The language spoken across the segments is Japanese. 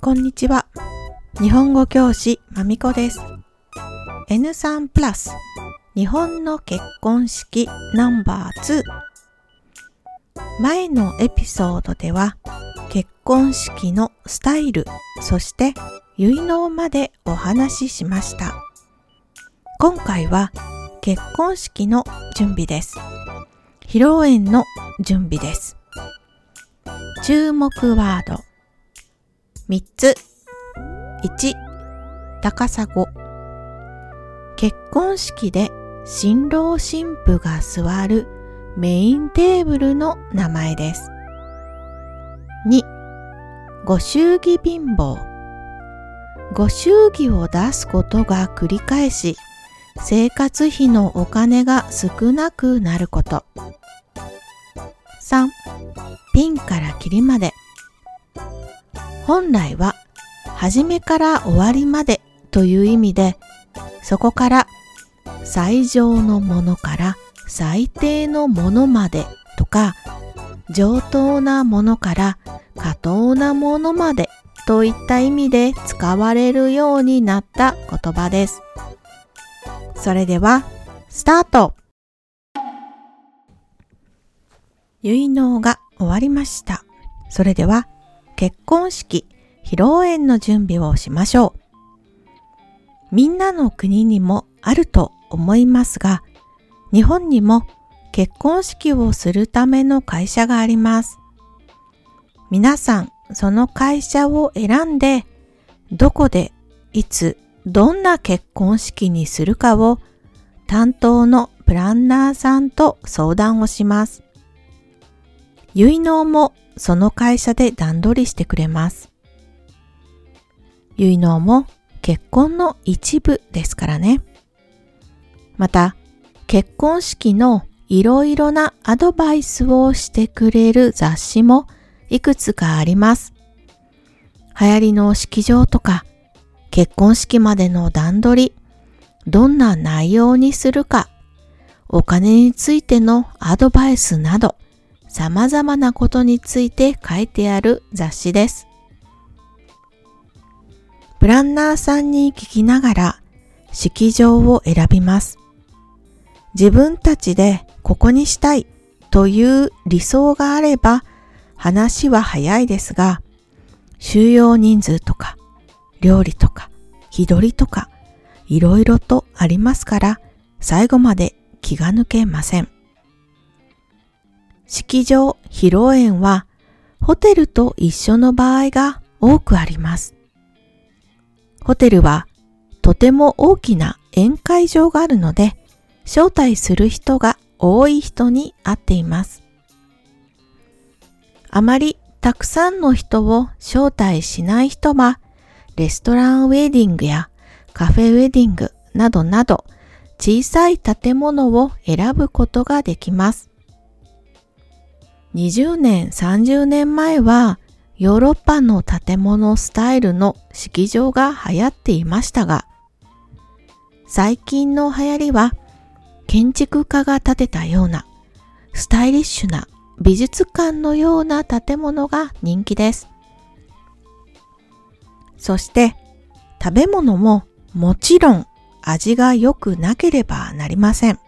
こんにちは。日本語教師まみこです。N3 プラス日本の結婚式ナンバー2前のエピソードでは結婚式のスタイルそして結納までお話ししました。今回は結婚式の準備です。披露宴の準備です。注目ワード3つ。1、高砂。結婚式で新郎新婦が座るメインテーブルの名前です。2、ご祝儀貧乏。ご祝儀を出すことが繰り返し、生活費のお金が少なくなること。3、ピンからキリまで。本来は初めから終わりまでという意味で、そこから最上のものから最低のものまでとか、上等なものから過当なものまでといった意味で使われるようになった言葉です。それでは、スタート結納が終わりました。それでは、結婚式、披露宴の準備をしましょう。みんなの国にもあると思いますが、日本にも結婚式をするための会社があります。皆さん、その会社を選んで、どこで、いつ、どんな結婚式にするかを担当のプランナーさんと相談をします。結納もその会社で段取りしてくれます。結納も結婚の一部ですからね。また、結婚式のいろいろなアドバイスをしてくれる雑誌もいくつかあります。流行りの式場とか、結婚式までの段取り、どんな内容にするか、お金についてのアドバイスなど、様々なことについて書いてある雑誌です。プランナーさんに聞きながら式場を選びます。自分たちでここにしたいという理想があれば話は早いですが、収容人数とか料理とか日取りとかいろいろとありますから最後まで気が抜けません。式場、披露宴はホテルと一緒の場合が多くあります。ホテルはとても大きな宴会場があるので、招待する人が多い人に会っています。あまりたくさんの人を招待しない人は、レストランウェディングやカフェウェディングなどなど小さい建物を選ぶことができます。20年、30年前はヨーロッパの建物スタイルの式場が流行っていましたが、最近の流行りは建築家が建てたようなスタイリッシュな美術館のような建物が人気です。そして食べ物ももちろん味が良くなければなりません。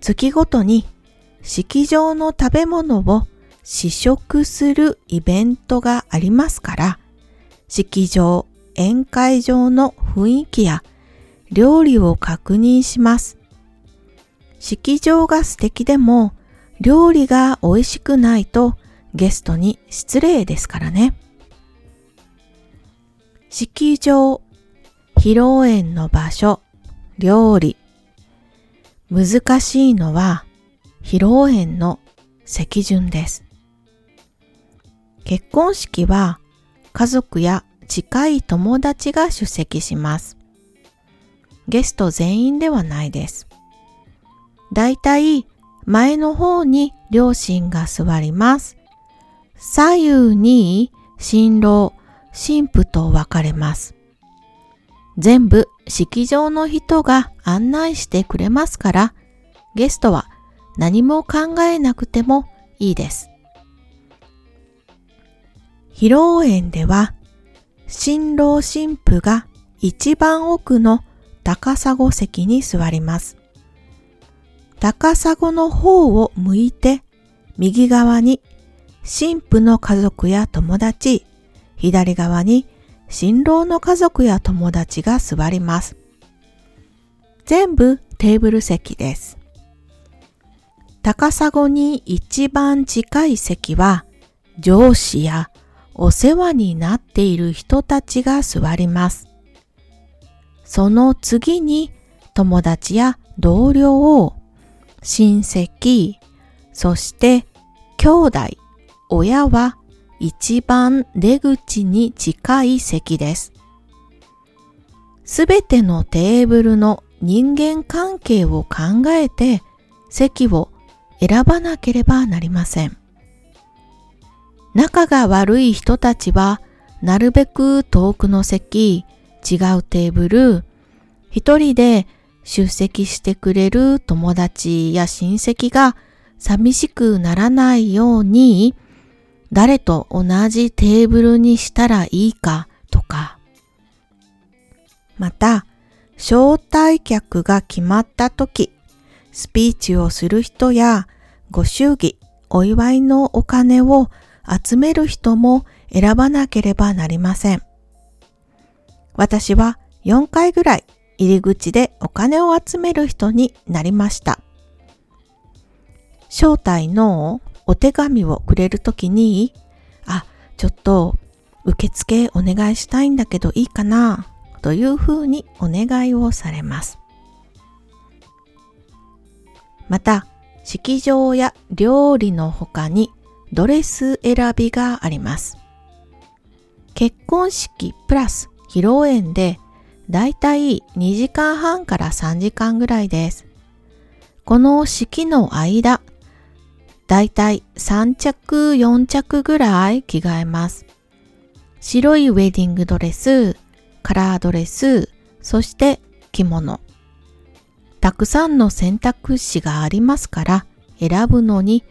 月ごとに式場の食べ物を試食するイベントがありますから、式場、宴会場の雰囲気や料理を確認します。式場が素敵でも料理が美味しくないとゲストに失礼ですからね。式場、披露宴の場所、料理。難しいのは披露宴の席順です。結婚式は家族や近い友達が出席します。ゲスト全員ではないです。だいたい前の方に両親が座ります。左右に新郎、新婦と分かれます。全部式場の人が案内してくれますから、ゲストは何も考えなくてもいいです。披露宴では、新郎新婦が一番奥の高砂席に座ります。高砂の方を向いて、右側に新婦の家族や友達、左側に新郎の家族や友達が座ります。全部テーブル席です。高砂に一番近い席は上司やお世話になっている人たちが座ります。その次に友達や同僚を、親戚、そして兄弟、親は一番出口に近い席です。すべてのテーブルの人間関係を考えて席を選ばなければなりません。仲が悪い人たちはなるべく遠くの席、違うテーブル、一人で出席してくれる友達や親戚が寂しくならないように誰と同じテーブルにしたらいいかとか、また、招待客が決まった時、スピーチをする人やご祝儀、お祝いのお金を集める人も選ばなければなりません。私は4回ぐらい入り口でお金を集める人になりました。招待のお手紙をくれるときに、あ、ちょっと受付お願いしたいんだけどいいかな？というふうにお願いをされます。また、式場や料理の他にドレス選びがあります。結婚式プラス披露宴でだいたい2時間半から3時間ぐらいです。この式の間、だいたい3着4着ぐらい着替えます。白いウェディングドレス、カラードレス、そして着物。たくさんの選択肢がありますから選ぶのに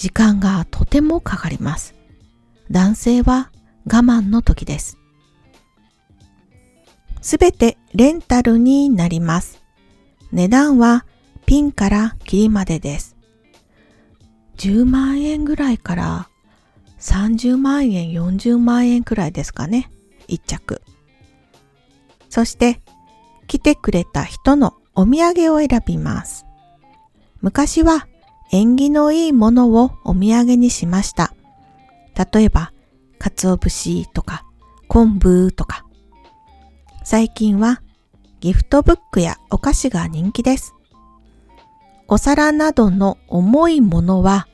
時間がとてもかかります。男性は我慢の時です。すべてレンタルになります。値段はピンからキリまでです。10万円ぐらいから30万円、40万円くらいですかね。1着。そして来てくれた人のお土産を選びます。昔は縁起のいいものをお土産にしました。例えば、鰹節とか昆布とか。最近はギフトブックやお菓子が人気です。お皿などの重いものは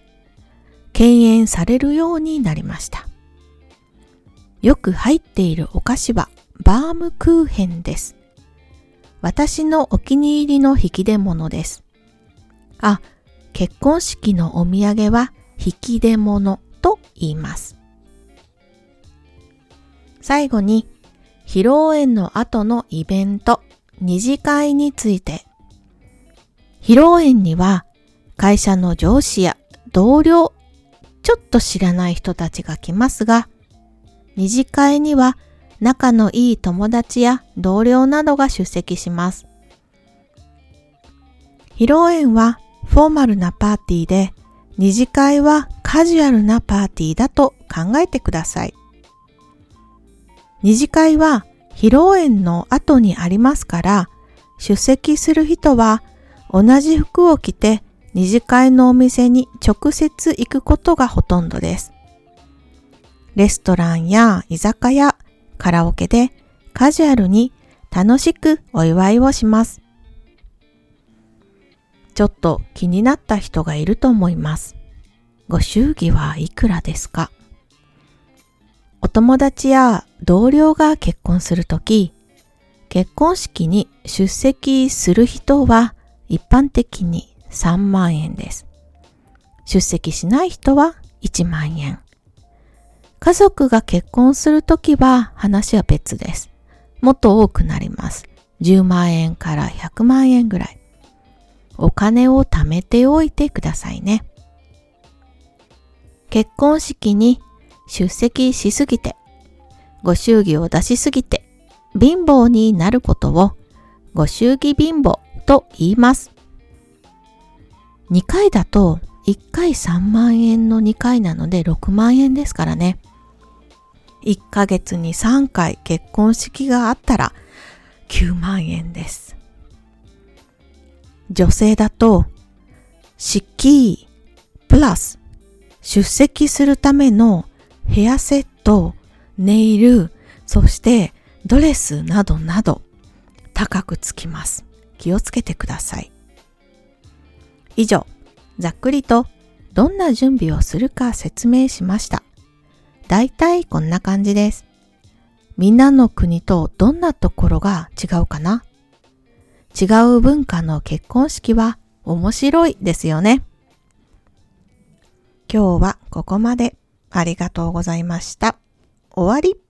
敬遠されるようになりました。よく入っているお菓子はバームクーヘンです。私のお気に入りの引き出物です。あ、結婚式のお土産は引き出物と言います。最後に、披露宴の後のイベント、二次会について。披露宴には会社の上司や同僚ちょっと知らない人たちが来ますが、二次会には仲のいい友達や同僚などが出席します。披露宴はフォーマルなパーティーで、二次会はカジュアルなパーティーだと考えてください。二次会は披露宴の後にありますから、出席する人は同じ服を着て二次会のお店に直接行くことがほとんどです。レストランや居酒屋、カラオケでカジュアルに楽しくお祝いをします。ちょっと気になった人がいると思います。ご祝儀はいくらですか？お友達や同僚が結婚するとき、結婚式に出席する人は一般的に3万円です。出席しない人は1万円。家族が結婚するときは話は別です。もっと多くなります。10万円から100万円ぐらい。お金を貯めておいてくださいね。結婚式に出席しすぎて、ご祝儀を出しすぎて、貧乏になることをご祝儀貧乏と言います。2回だと1回3万円の2回なので6万円ですからね。1ヶ月に3回結婚式があったら9万円です。女性だと式プラス出席するためのヘアセット、ネイル、そしてドレスなどなど高くつきます。気をつけてください。以上、ざっくりとどんな準備をするか説明しました。だいたいこんな感じです。みんなの国とどんなところが違うかな？違う文化の結婚式は面白いですよね。今日はここまでありがとうございました。終わり。